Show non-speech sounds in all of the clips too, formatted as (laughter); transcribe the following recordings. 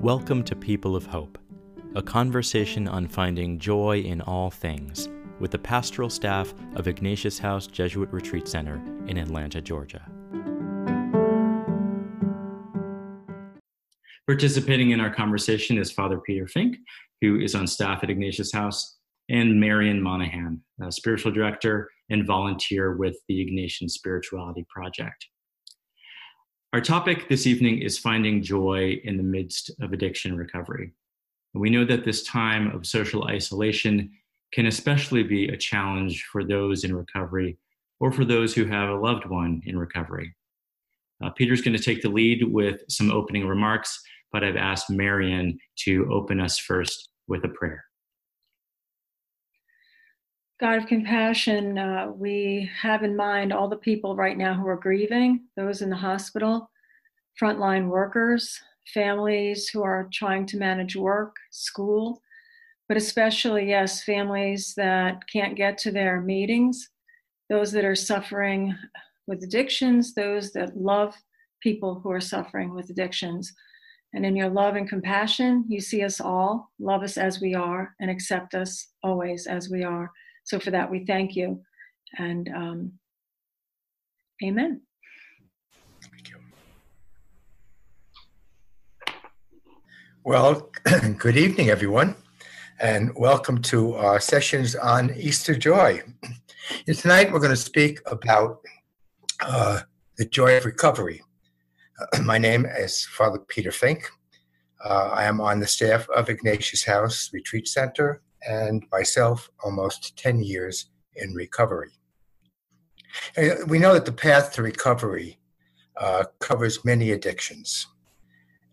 Welcome to People of Hope, a conversation on finding joy in all things with the pastoral staff of Ignatius House Jesuit Retreat Center in Atlanta, Georgia. Participating in our conversation is Father Peter Fink, who is on staff at Ignatius House, and Marion Monahan, spiritual director and volunteer with the Ignatian Spirituality Project. Our topic this evening is finding joy in the midst of addiction recovery. We know that this time of social isolation can especially be a challenge for those in recovery or for those who have a loved one in recovery. Uh, Peter's going to take the lead with some opening remarks, but I've asked Marion to open us first with a prayer. God of compassion, uh, we have in mind all the people right now who are grieving, those in the hospital, frontline workers, families who are trying to manage work, school, but especially, yes, families that can't get to their meetings, those that are suffering with addictions, those that love people who are suffering with addictions. And in your love and compassion, you see us all, love us as we are, and accept us always as we are. So for that, we thank you. And um, amen. Thank you. Well, (clears throat) good evening, everyone, and welcome to our sessions on Easter joy. And tonight, we're going to speak about uh, the joy of recovery. (clears throat) My name is Father Peter Fink. Uh, I am on the staff of Ignatius House Retreat Center and myself almost 10 years in recovery. And we know that the path to recovery uh, covers many addictions,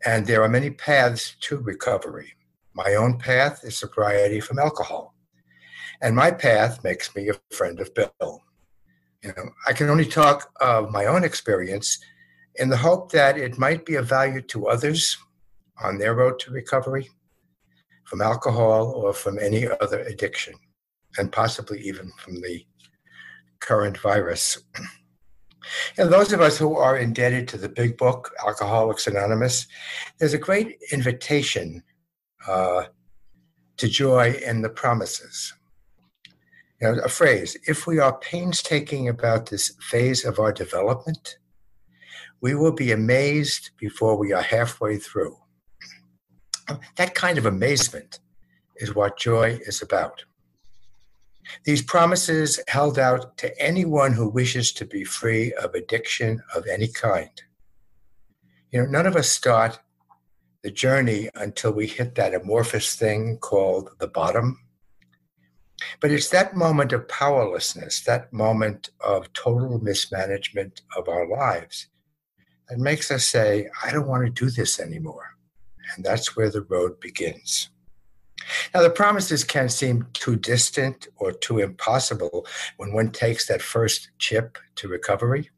and there are many paths to recovery. My own path is sobriety from alcohol, and my path makes me a friend of Bill. You know, I can only talk of my own experience in the hope that it might be of value to others on their road to recovery from alcohol or from any other addiction, and possibly even from the current virus. (clears throat) And those of us who are indebted to the big book, Alcoholics Anonymous, there's a great invitation uh, to joy in the promises. You know, a phrase if we are painstaking about this phase of our development, we will be amazed before we are halfway through. That kind of amazement is what joy is about. These promises held out to anyone who wishes to be free of addiction of any kind. You know, none of us start the journey until we hit that amorphous thing called the bottom. But it's that moment of powerlessness, that moment of total mismanagement of our lives, that makes us say, I don't want to do this anymore. And that's where the road begins. Now, the promises can seem too distant or too impossible when one takes that first chip to recovery.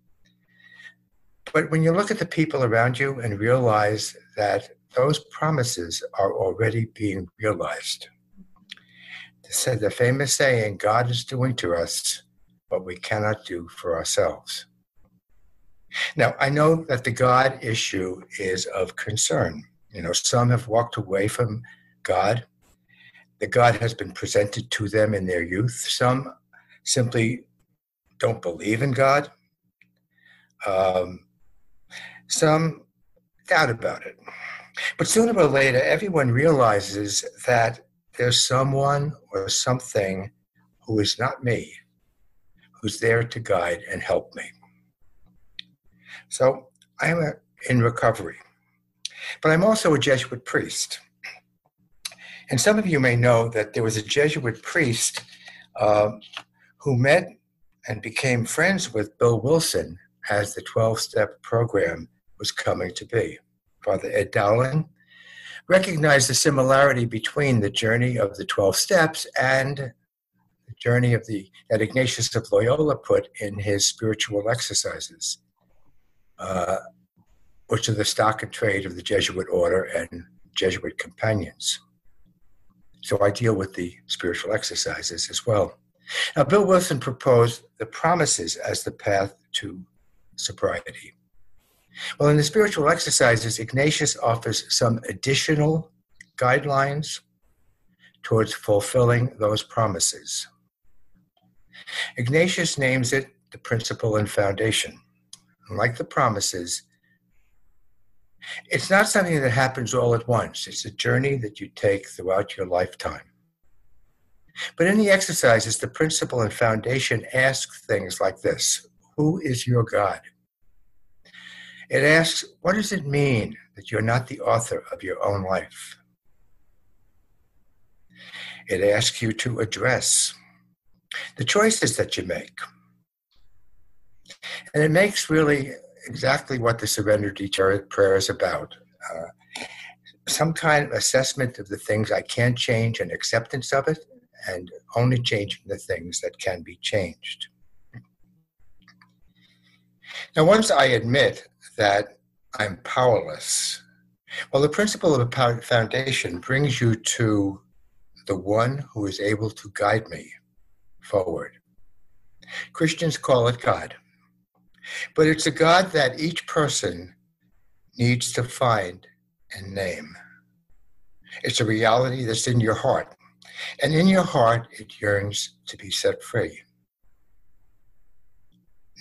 But when you look at the people around you and realize that those promises are already being realized, said the famous saying, God is doing to us what we cannot do for ourselves. Now, I know that the God issue is of concern. You know, some have walked away from God. The God has been presented to them in their youth. Some simply don't believe in God. Um, some doubt about it. But sooner or later, everyone realizes that there's someone or something who is not me, who's there to guide and help me. So I am in recovery. But I'm also a Jesuit priest. And some of you may know that there was a Jesuit priest uh, who met and became friends with Bill Wilson as the 12 step program was coming to be. Father Ed Dowling recognized the similarity between the journey of the 12 steps and the journey of the that Ignatius of Loyola put in his spiritual exercises. Uh, which are the stock and trade of the Jesuit order and Jesuit companions. So I deal with the spiritual exercises as well. Now, Bill Wilson proposed the promises as the path to sobriety. Well, in the spiritual exercises, Ignatius offers some additional guidelines towards fulfilling those promises. Ignatius names it the principle and foundation. like the promises, it's not something that happens all at once. It's a journey that you take throughout your lifetime. But in the exercises, the principle and foundation ask things like this Who is your God? It asks, What does it mean that you're not the author of your own life? It asks you to address the choices that you make. And it makes really exactly what the serenity prayer is about. Uh, some kind of assessment of the things I can't change and acceptance of it, and only changing the things that can be changed. Now, once I admit that I'm powerless, well, the principle of a foundation brings you to the one who is able to guide me forward. Christians call it God. But it's a God that each person needs to find and name. It's a reality that's in your heart. And in your heart, it yearns to be set free.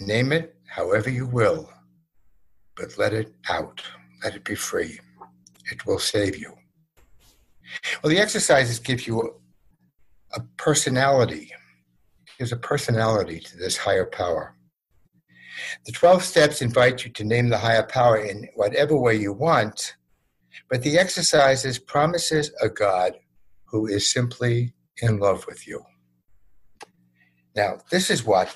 Name it however you will, but let it out. Let it be free. It will save you. Well, the exercises give you a personality. Gives a personality to this higher power. The 12 steps invite you to name the higher power in whatever way you want, but the exercises promises a God who is simply in love with you. Now, this is what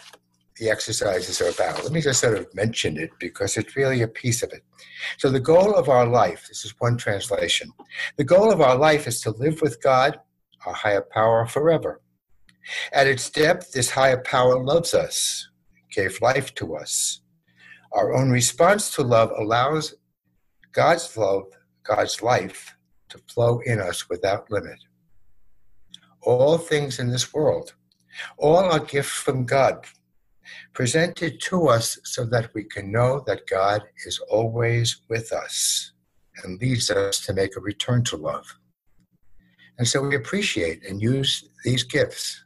the exercises are about. Let me just sort of mention it because it's really a piece of it. So, the goal of our life, this is one translation, the goal of our life is to live with God, our higher power, forever. At its depth, this higher power loves us gave life to us. Our own response to love allows God's love, God's life, to flow in us without limit. All things in this world, all are gifts from God, presented to us so that we can know that God is always with us and leads us to make a return to love. And so we appreciate and use these gifts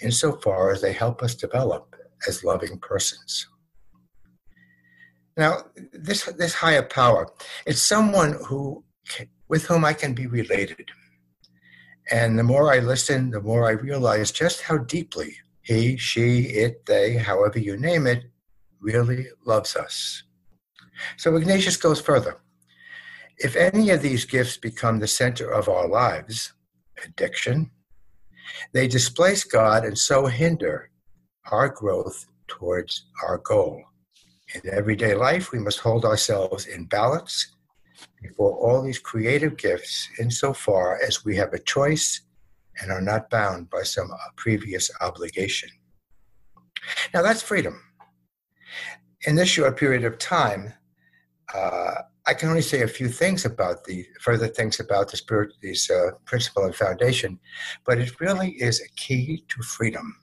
insofar as they help us develop as loving persons. Now, this, this higher power, it's someone who, with whom I can be related. And the more I listen, the more I realize just how deeply he, she, it, they, however you name it, really loves us. So Ignatius goes further. If any of these gifts become the center of our lives, addiction, they displace God and so hinder our growth towards our goal. In everyday life, we must hold ourselves in balance before all these creative gifts insofar as we have a choice and are not bound by some previous obligation. Now, that's freedom. In this short period of time, uh, I can only say a few things about the further things about the spirit, these uh, principle and foundation, but it really is a key to freedom.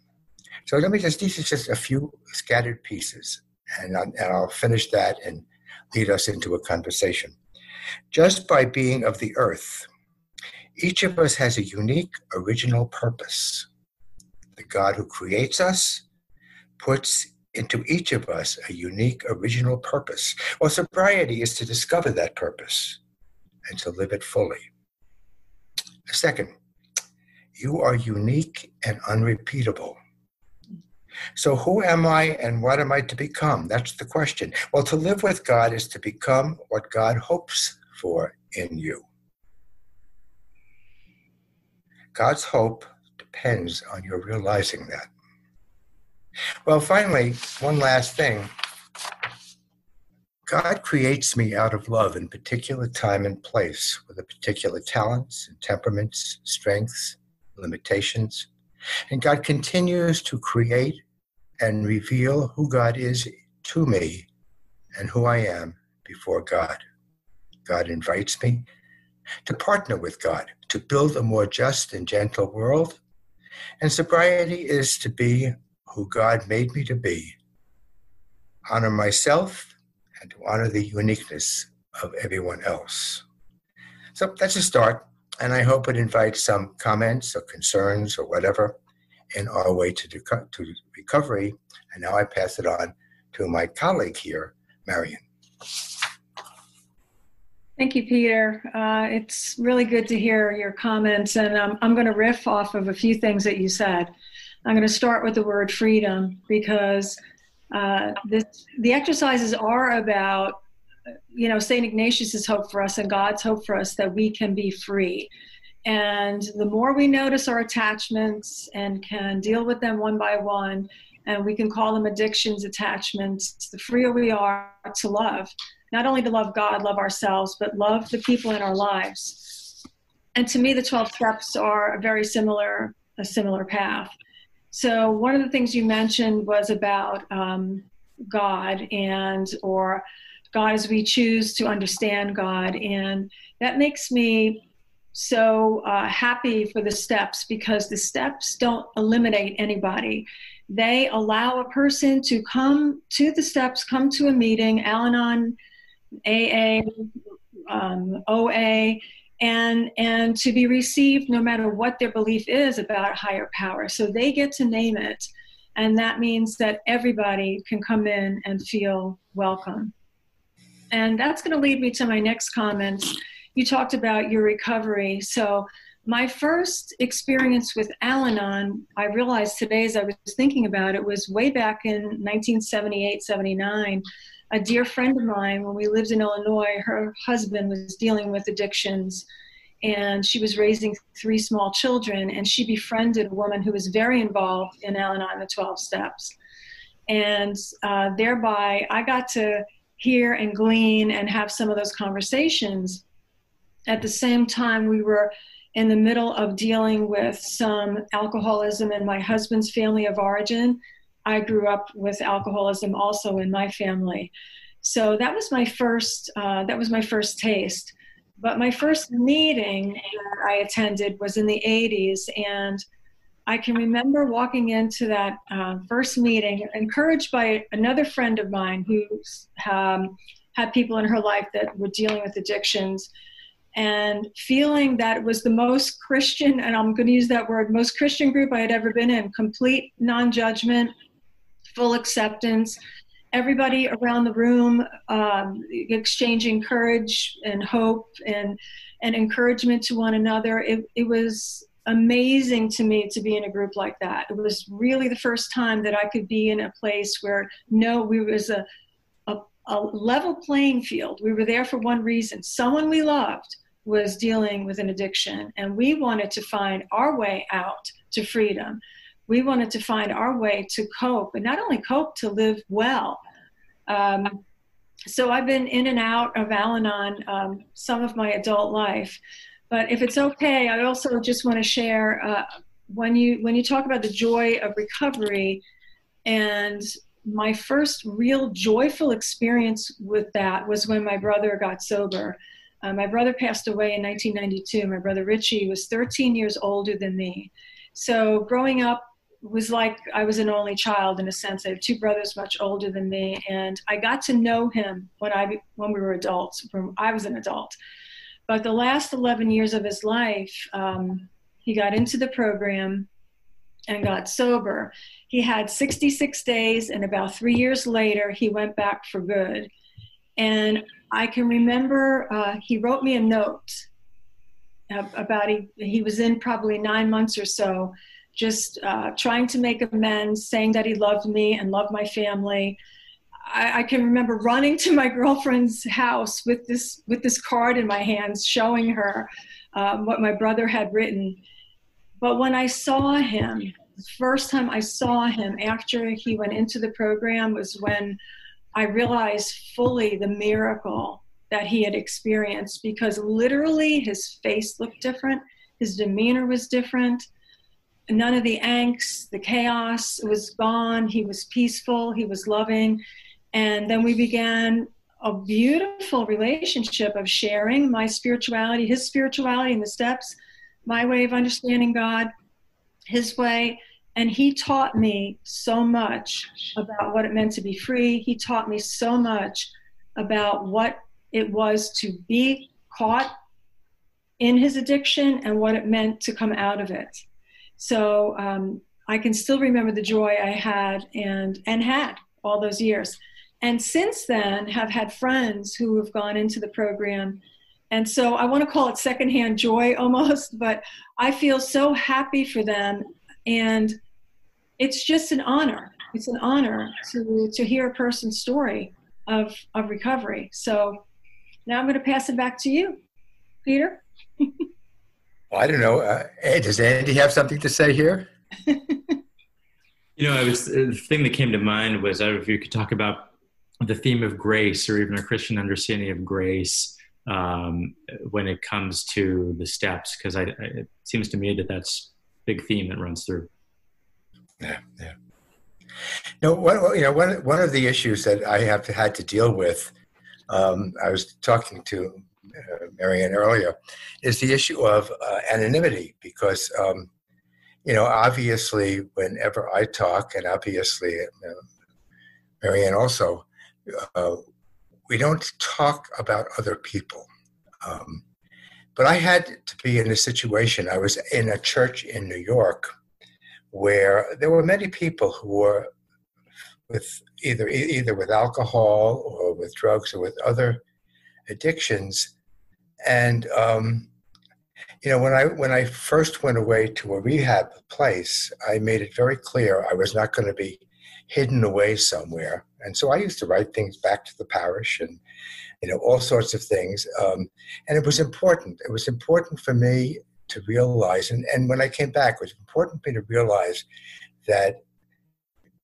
So let me just, these are just a few scattered pieces, and, and I'll finish that and lead us into a conversation. Just by being of the earth, each of us has a unique original purpose. The God who creates us puts into each of us a unique original purpose. Well, sobriety is to discover that purpose and to live it fully. Second, you are unique and unrepeatable. So, who am I and what am I to become? That's the question. Well, to live with God is to become what God hopes for in you. God's hope depends on your realizing that. Well, finally, one last thing. God creates me out of love in particular time and place with a particular talents and temperaments, strengths, limitations. And God continues to create and reveal who God is to me and who I am before God. God invites me to partner with God to build a more just and gentle world. And sobriety is to be who God made me to be, honor myself and to honor the uniqueness of everyone else. So that's a start, and I hope it invites some comments or concerns or whatever in our way to, to recovery. And now I pass it on to my colleague here, Marion. Thank you, Peter. Uh, it's really good to hear your comments, and um, I'm going to riff off of a few things that you said. I'm going to start with the word freedom because uh, this, the exercises are about, you know, St. Ignatius's hope for us and God's hope for us that we can be free. And the more we notice our attachments and can deal with them one by one, and we can call them addictions, attachments, the freer we are to love not only to love God, love ourselves, but love the people in our lives. And to me, the 12 steps are a very similar, a similar path. So one of the things you mentioned was about um, God and, or God as we choose to understand God. And that makes me so uh, happy for the steps because the steps don't eliminate anybody. They allow a person to come to the steps, come to a meeting. Al Anon AA, um, OA, and and to be received no matter what their belief is about higher power. So they get to name it, and that means that everybody can come in and feel welcome. And that's going to lead me to my next comments. You talked about your recovery. So my first experience with Al Anon, I realized today as I was thinking about it, was way back in 1978, 79 a dear friend of mine when we lived in Illinois, her husband was dealing with addictions and she was raising three small children and she befriended a woman who was very involved in Al-Anon the 12 steps. And uh, thereby I got to hear and glean and have some of those conversations. At the same time, we were in the middle of dealing with some alcoholism in my husband's family of origin I grew up with alcoholism also in my family. So that was my first, uh, that was my first taste. But my first meeting that I attended was in the 80s, and I can remember walking into that uh, first meeting, encouraged by another friend of mine who um, had people in her life that were dealing with addictions, and feeling that was the most Christian, and I'm going to use that word, most Christian group I had ever been in, complete non judgment, full acceptance. Everybody around the room um, exchanging courage and hope and and encouragement to one another. It, it was amazing to me to be in a group like that. It was really the first time that I could be in a place where no, we was a, a, a level playing field. We were there for one reason. Someone we loved was dealing with an addiction, and we wanted to find our way out to freedom. We wanted to find our way to cope and not only cope to live well. Um, so i've been in and out of al-anon um, some of my adult life but if it's okay i also just want to share uh, when you when you talk about the joy of recovery and my first real joyful experience with that was when my brother got sober uh, my brother passed away in 1992 my brother richie was 13 years older than me so growing up was like I was an only child in a sense. I have two brothers much older than me, and I got to know him when I when we were adults. When I was an adult, but the last 11 years of his life, um, he got into the program and got sober. He had 66 days, and about three years later, he went back for good. And I can remember uh, he wrote me a note about he he was in probably nine months or so just uh, trying to make amends, saying that he loved me and loved my family. I, I, can remember running to my (laughs) girlfriend's house with this with this card in my hands, showing her um, what my brother had written. But when I saw him, the first time I saw him after he went into the program was when I realized fully the miracle that he had experienced because literally his face looked different, his demeanor was different none of the angst, the chaos was gone. He was peaceful, he was loving. And then we began a beautiful relationship of sharing my spirituality, his spirituality and the steps, my way of understanding God, his way. And he taught me so much about what it meant to be free. He taught me so much about what it was to be caught in his addiction and what it meant to come out of it. So um, I can still remember the joy I had and and had all those years. And since then, have had friends who have gone into the program. And so I want to call it secondhand joy (laughs) almost, but I feel so happy for them. And it's just an honor. It's an honor to, to hear a person's story of, of recovery. So now I'm going to pass it back to you, Peter. (laughs) well, I don't know. Uh, does Andy have something to say here? (laughs) You know, I was the thing that came to mind was I don't know if you could talk about the theme of grace or even a Christian understanding of grace um, when it comes to the steps, because I, I, it seems to me that that's a big theme that runs through. Yeah, yeah. No, one, you know, one one of the issues that I have had to deal with, um, I was talking to uh, Marianne earlier, is the issue of uh, anonymity because um, you know, obviously, whenever I talk, and obviously, uh, Marianne also, uh, we don't talk about other people. Um, but I had to be in a situation, I was in a church in New York where there were many people who were with either either with alcohol or with drugs or with other addictions. And um, you know when i when i first went away to a rehab place i made it very clear i was not going to be hidden away somewhere. And so i used to write things back to the parish and you know all sorts of things. Um, and it was important. It was important for me to realize and, and when i came back it was important for me to realize that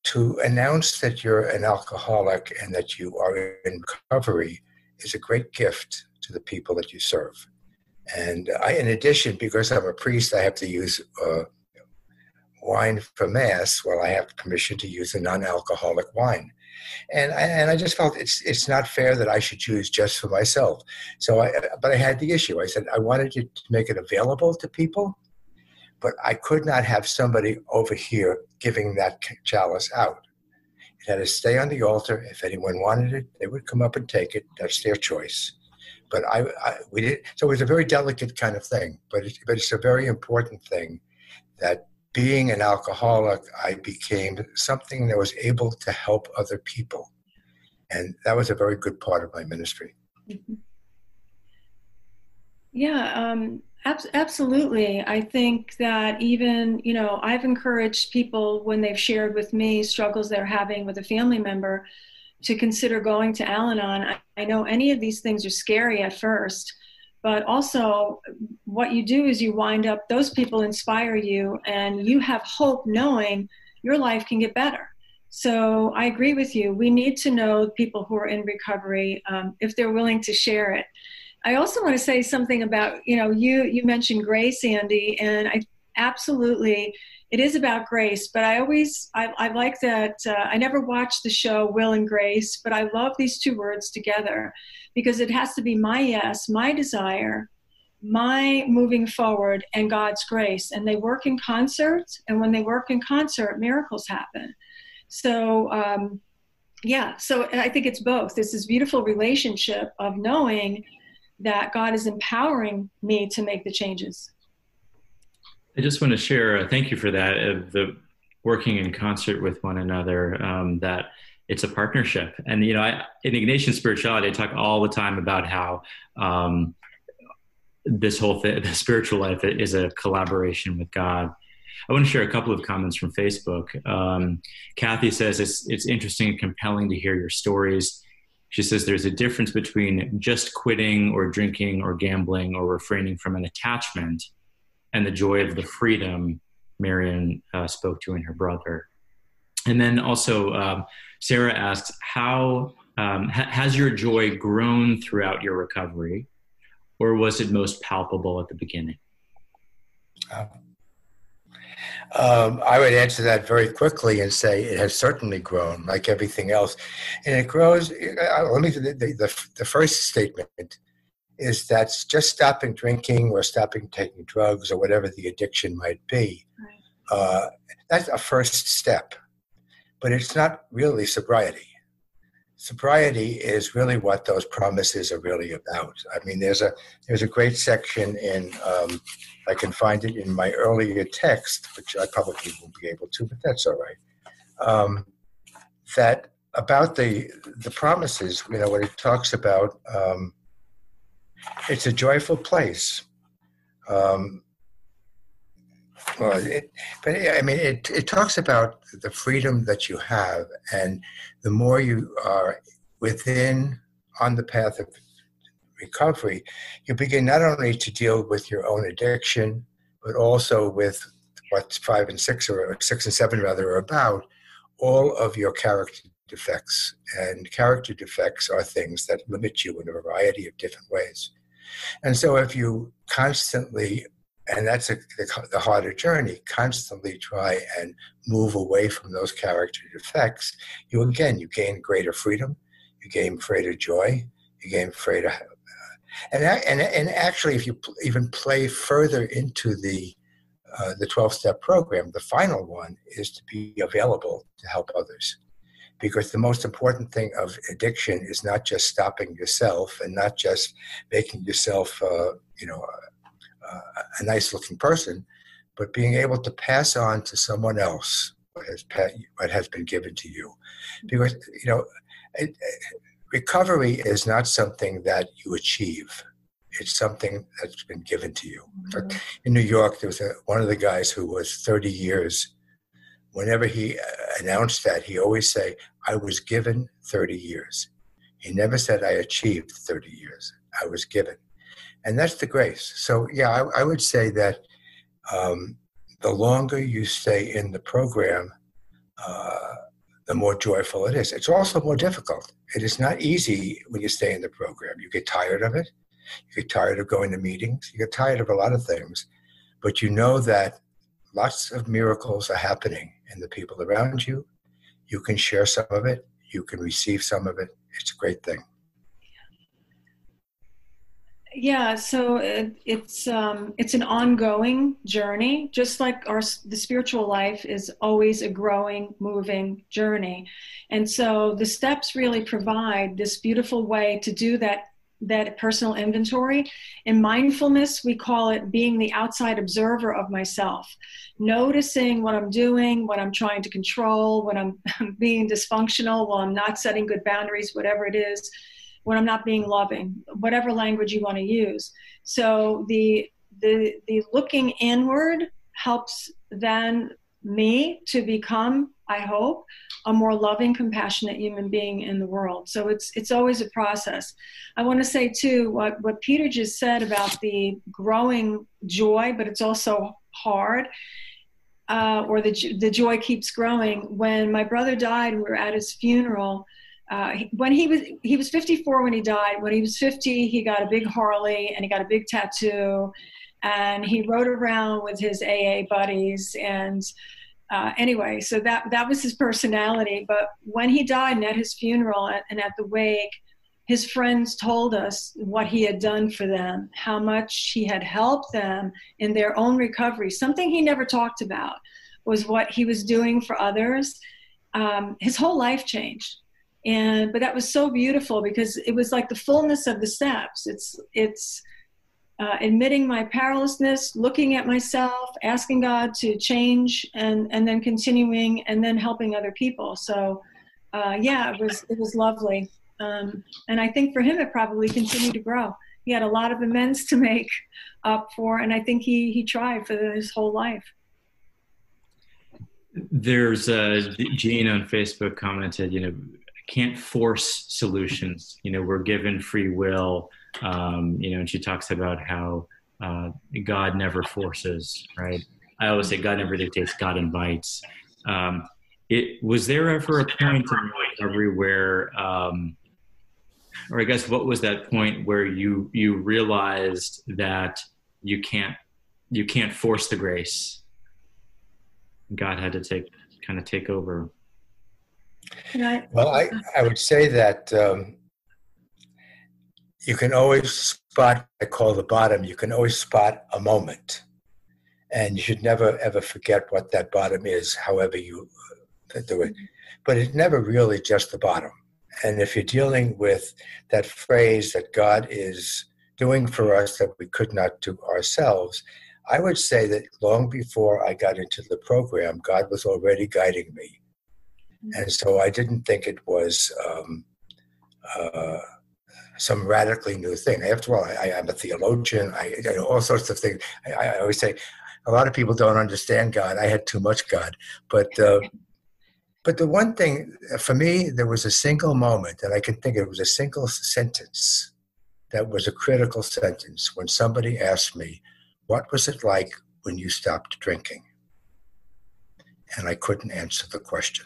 to announce that you're an alcoholic and that you are in recovery is a great gift to the people that you serve and I, in addition, because I'm a priest, I have to use uh, wine for mass. Well, I have permission to use a non-alcoholic wine, and I, and I just felt it's it's not fair that I should choose just for myself. So, I, but I had the issue. I said I wanted to make it available to people, but I could not have somebody over here giving that chalice out. It had to stay on the altar. If anyone wanted it, they would come up and take it. That's their choice but I, I, we did so it was a very delicate kind of thing but it, but it's a very important thing that being an alcoholic i became something that was able to help other people and that was a very good part of my ministry mm-hmm. yeah um, ab- absolutely i think that even you know i've encouraged people when they've shared with me struggles they're having with a family member to consider going to Al Anon. I, I know any of these things are scary at first, but also what you do is you wind up, those people inspire you, and you have hope knowing your life can get better. So I agree with you. We need to know people who are in recovery um, if they're willing to share it. I also want to say something about you know you you mentioned grace, Andy, and I absolutely it is about grace but i always i, I like that uh, i never watched the show will and grace but i love these two words together because it has to be my yes my desire my moving forward and god's grace. And they work in concert and when they work in concert miracles happen. So um, yeah so i think it's both. It's this beautiful relationship of knowing that god is empowering me to make the changes I just want to share. Uh, thank you for that. Uh, the working in concert with one another. Um, that it's a partnership, and you know, I, in Ignatian spirituality, I talk all the time about how um, this whole thing, the spiritual life, is a collaboration with God. I want to share a couple of comments from Facebook. Um, Kathy says it's it's interesting and compelling to hear your stories. She says there's a difference between just quitting or drinking or gambling or refraining from an attachment and the joy of the freedom Marion uh, spoke to in her brother. And then also, um, Sarah asks, How um, ha- has your joy grown throughout your recovery, or was it most palpable at the beginning? Um, um, I would answer that very quickly and say it has certainly grown, like everything else, and it grows. Uh, let me the, the, the first statement is that just stopping drinking or stopping taking drugs or whatever the addiction might be. Right. Uh, that's a first step, but it's not really sobriety. sobriety is really what those promises are really about. I mean, there's a there's a great section in um, I can find it in my earlier text, which I probably won't be able to, but that's all right. Um, that about the the promises, you know, when it talks about um, it's a joyful place. Um, well, it, but I mean, it, it talks about the freedom that you have, and the more you are within on the path of recovery, you begin not only to deal with your own addiction, but also with what five and six or six and seven rather are about, all of your character defects. And character defects are things that limit you in a variety of different ways. And so if you constantly and that's a, the, the, harder journey constantly try and move away from those character defects you again you gain greater freedom you gain greater joy you gain greater uh, and, and and actually if you pl- even play further into the uh, the 12 step program the final one is to be available to help others because the most important thing of addiction is not just stopping yourself and not just making yourself uh, you know a nice looking person, but being able to pass on to someone else what has what has been given to you, because you know, it, recovery is not something that you achieve. It's something that's been given to you. Mm-hmm. In New York, there was a, one of the guys who was 30 years. Whenever he uh, announced that, he always say, "I was given 30 years." He never said, "I achieved 30 years." I was given and that's the grace. So yeah, I, I would say that um, the longer you stay in the program, uh, the more joyful it is. It's also more difficult. It is not easy when you stay in the program. You get tired of it. You get tired of going to meetings. You get tired of a lot of things, but you know that lots of miracles are happening in the people around you. You can share some of it. You can receive some of it. It's a great thing yeah so it, it's um, it's an ongoing journey just like our the spiritual life is always a growing moving journey and so the steps really provide this beautiful way to do that that personal inventory in mindfulness we call it being the outside observer of myself noticing what i'm doing what i'm trying to control when i'm (laughs) being dysfunctional while i'm not setting good boundaries whatever it is when I'm not being loving, whatever language you want to use. So the the the looking inward helps then me to become, I hope, a more loving, compassionate human being in the world. So it's it's always a process. I want to say too what what Peter just said about the growing joy, but it's also hard. Uh, or the the joy keeps growing. When my brother died, we were at his funeral uh, when he was he was 54 when he died. When he was 50, he got a big Harley and he got a big tattoo, and he rode around with his AA buddies. And uh, anyway, so that that was his personality. But when he died, and at his funeral and at the wake, his friends told us what he had done for them, how much he had helped them in their own recovery. Something he never talked about was what he was doing for others. Um, his whole life changed and but that was so beautiful because it was like the fullness of the steps it's it's uh, admitting my powerlessness looking at myself asking god to change and and then continuing and then helping other people so uh, yeah it was it was lovely um, and i think for him it probably continued to grow he had a lot of amends to make up for and i think he he tried for his whole life there's uh, Jean on Facebook commented, you know, can't force solutions. You know, we're given free will. Um, you know, and she talks about how uh, God never forces, right? I always say God never dictates, God invites. Um, it was there ever a point in recovery where, um, or I guess, what was that point where you you realized that you can't you can't force the grace? God had to take kind of take over. Well, I, I would say that um, you can always spot, I call the bottom, you can always spot a moment. And you should never ever forget what that bottom is, however you uh, do it. But it's never really just the bottom. and if you're dealing with that phrase that God is doing for us that we could not do ourselves, I would say that long before I got into the program, God was already guiding me. And so I didn't think it was um, uh, some radically new thing. After all, I, am a theologian, I, I, know all sorts of things. I, I, always say a lot of people don't understand God. I had too much God. But, uh, but the one thing, for me, there was a single moment, and I can think it was a single sentence that was a critical sentence when somebody asked me, What was it like when you stopped drinking? And I couldn't answer the question.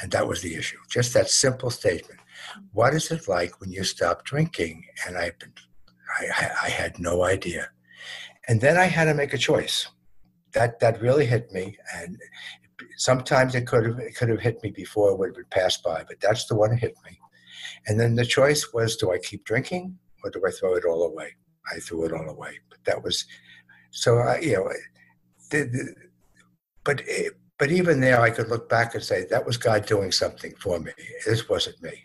And that was the issue. Just that simple statement. What is it like when you stop drinking? And I, I, I had no idea. And then I had to make a choice. That that really hit me. And sometimes it could have it could have hit me before it would have passed by, but that's the one that hit me. And then the choice was: do I keep drinking or do I throw it all away? I threw it all away. But that was so. I, you know, the, the, but it, but even there, I could look back and say that was God doing something for me. This wasn't me.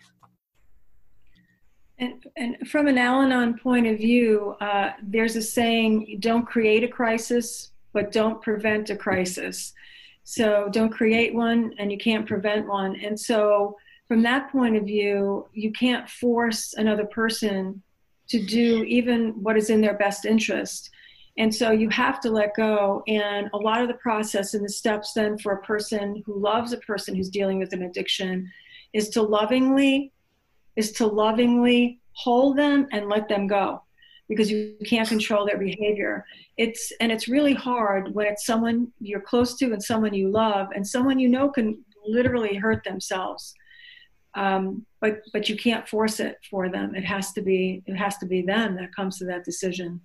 And, and from an Al Anon point of view, uh, there's a saying don't create a crisis, but don't prevent a crisis. So don't create one, and you can't prevent one. And so, from that point of view, you can't force another person to do even what is in their best interest. And so you have to let go. And a lot of the process and the steps then for a person who loves a person who's dealing with an addiction is to lovingly, is to lovingly hold them and let them go because you can't control their behavior. It's and it's really hard when it's someone you're close to and someone you love and someone you know can literally hurt themselves. Um, but but you can't force it for them. It has to be it has to be them that comes to that decision.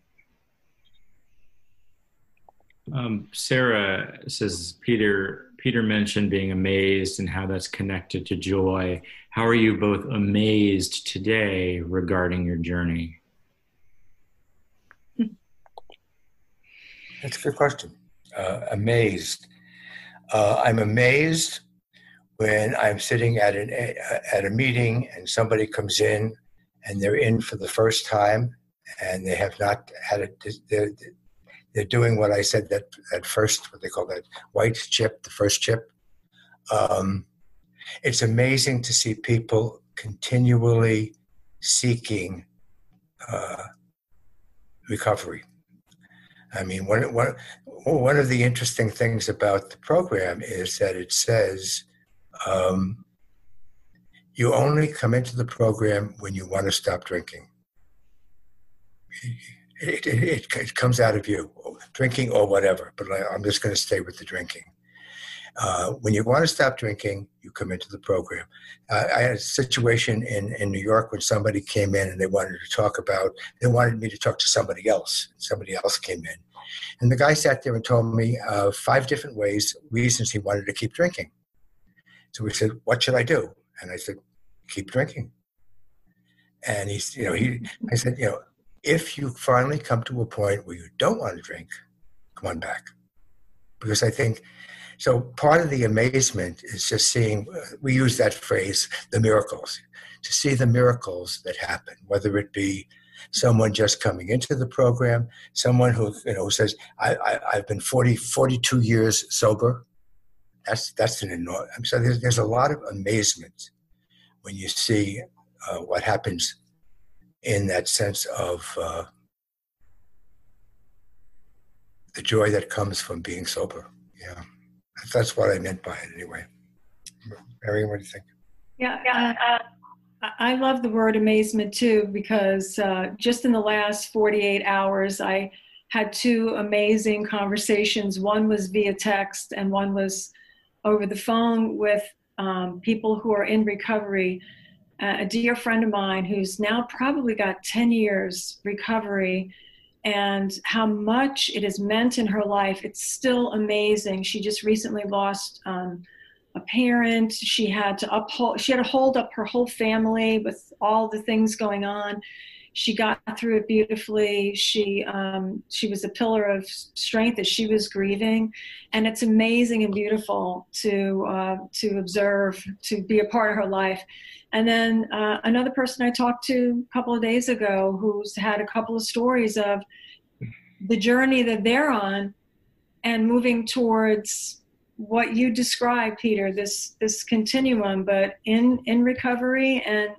Um, Sarah says Peter Peter mentioned being amazed and how that's connected to joy. How are you both amazed today regarding your journey? That's a good question. Uh, amazed. Uh, I'm amazed when I'm sitting at an at a meeting and somebody comes in and they're in for the first time and they have not had a they're doing what I said that at first, what they call that white chip, the first chip. Um, it's amazing to see people continually seeking uh, recovery. I mean, one, one, one of the interesting things about the program is that it says um, you only come into the program when you want to stop drinking it, it, it, comes out of you, drinking or whatever. But I'm just going to stay with the drinking. Uh, when you want to stop drinking, you come into the program. Uh, I had a situation in, in New York when somebody came in and they wanted to talk about, they wanted me to talk to somebody else. Somebody else came in. And the guy sat there and told me uh, five different ways, reasons he wanted to keep drinking. So we said, What should I do? And I said, Keep drinking. And he's, you know, he, I said, you know, if you finally come to a point where you don't want to drink, come on back. Because I think, so part of the amazement is just seeing, we use that phrase, the miracles, to see the miracles that happen, whether it be someone just coming into the program, someone who, you know, says, I, I, have been 40, 42 years sober. That's, that's an enormous, so there's, there's a lot of amazement when you see uh, what happens in that sense of uh, the joy that comes from being sober. Yeah, that's what I meant by it anyway. Mary, what do you think? Yeah, uh, I love the word amazement too because uh, just in the last 48 hours, I had two amazing conversations. One was via text, and one was over the phone with um, people who are in recovery a dear friend of mine who's now probably got 10 years recovery and how much it has meant in her life. It's still amazing. She just recently lost um, a parent. She had to uphold, she had to hold up her whole family with all the things going on. She got through it beautifully. She um, she was a pillar of strength as she was grieving, and it's amazing and beautiful to uh, to observe, to be a part of her life. And then uh, another person I talked to a couple of days ago, who's had a couple of stories of the journey that they're on, and moving towards what you described, Peter. This this continuum, but in in recovery and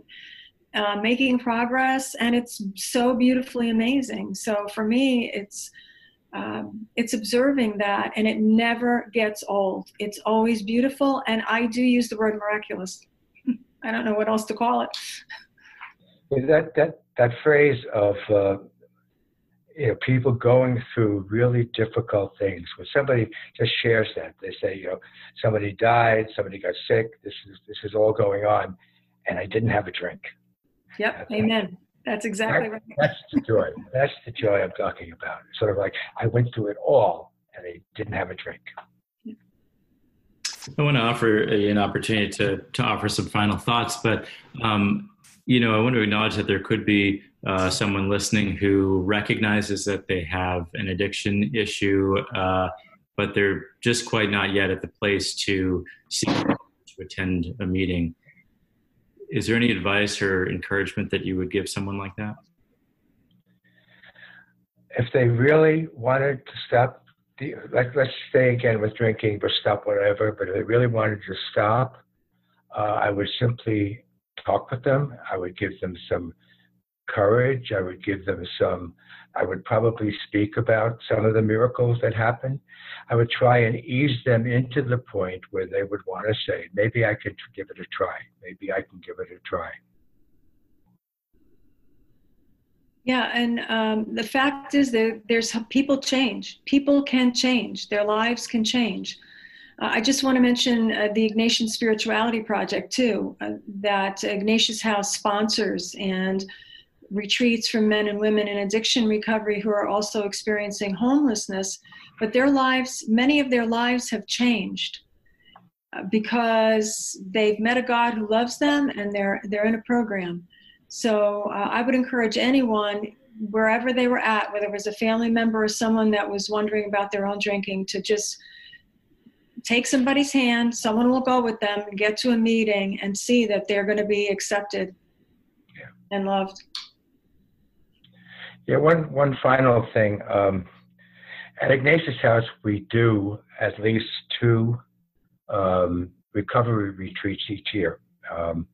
uh, making progress, and it's so beautifully amazing. So for me, it's um, it's observing that, and it never gets old. It's always beautiful, and I do use the word miraculous. (laughs) I don't know what else to call it. That that that phrase of uh, you know people going through really difficult things. When somebody just shares that, they say, you know, somebody died, somebody got sick. This is this is all going on, and I didn't have a drink. Yep. Amen. That's exactly that, right. That's the joy. That's the joy I'm talking about. Sort of like I went through it all and I didn't have a drink. I want to offer an opportunity to, to offer some final thoughts, but um, you know, I want to acknowledge that there could be uh, someone listening who recognizes that they have an addiction issue, uh, but they're just quite not yet at the place to seek to attend a meeting is there any advice or encouragement that you would give someone like that? If they really wanted to stop, like let's say again with drinking, but stop whatever. But if they really wanted to stop, uh, I would simply talk with them. I would give them some courage. I would give them some I would probably speak about some of the miracles that happened. I would try and ease them into the point where they would want to say, maybe I could give it a try. Maybe I can give it a try. Yeah, and um, the fact is that there's people change. People can change. Their lives can change. Uh, I just want to mention uh, the Ignatian Spirituality Project too, uh, that Ignatius House sponsors and retreats for men and women in addiction recovery who are also experiencing homelessness, but their lives, many of their lives have changed uh, because they've met a God who loves them and they're they're in a program. So uh, I would encourage anyone wherever they were at, whether it was a family member or someone that was wondering about their own drinking, to just take somebody's hand. Someone will go with them and get to a meeting and see that they're going to be accepted yeah. and loved. Yeah, one one final thing. Um, at Ignatius House, we do at least two um, recovery retreats each year. Um,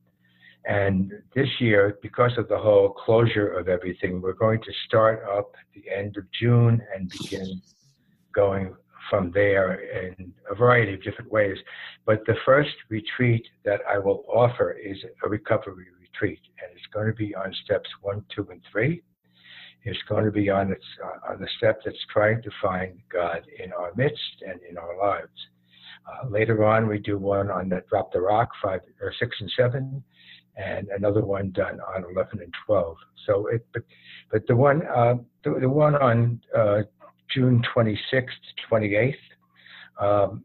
and this year, because of the whole closure of everything, we're going to start up at the end of June and begin going from there in a variety of different ways. But the first retreat that I will offer is a recovery retreat, and it's going to be on steps one, two, and three is going to be on its uh, on the step that's trying to find God in our midst and in our lives. Uh, later on, we do one on the drop the rock five or six and seven, and another one done on eleven and twelve. So it, but but the one uh, the, the one on uh, June twenty sixth, twenty eighth. Um,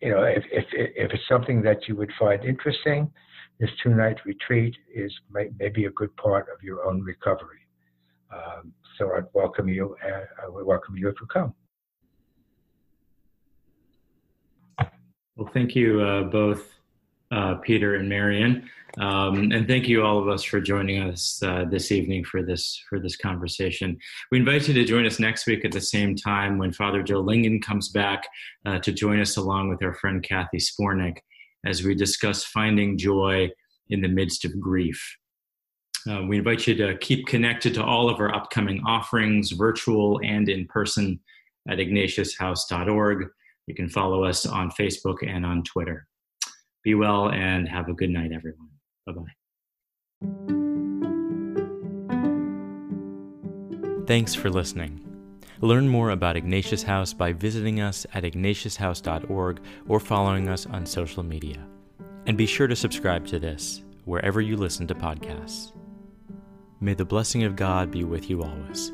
you know, if, if if it's something that you would find interesting, this two night retreat is may, maybe a good part of your own recovery. Um, so I'd welcome you, and I would welcome you to come. Well, thank you uh, both, uh, Peter and Marion, um, and thank you all of us for joining us uh, this evening for this for this conversation. We invite you to join us next week at the same time when Father Joe Lingen comes back uh, to join us along with our friend Kathy Spornick as we discuss finding joy in the midst of grief. Uh, we invite you to keep connected to all of our upcoming offerings, virtual and in person, at ignatiushouse.org. You can follow us on Facebook and on Twitter. Be well and have a good night, everyone. Bye bye. Thanks for listening. Learn more about Ignatius House by visiting us at ignatiushouse.org or following us on social media. And be sure to subscribe to this wherever you listen to podcasts. May the blessing of God be with you always.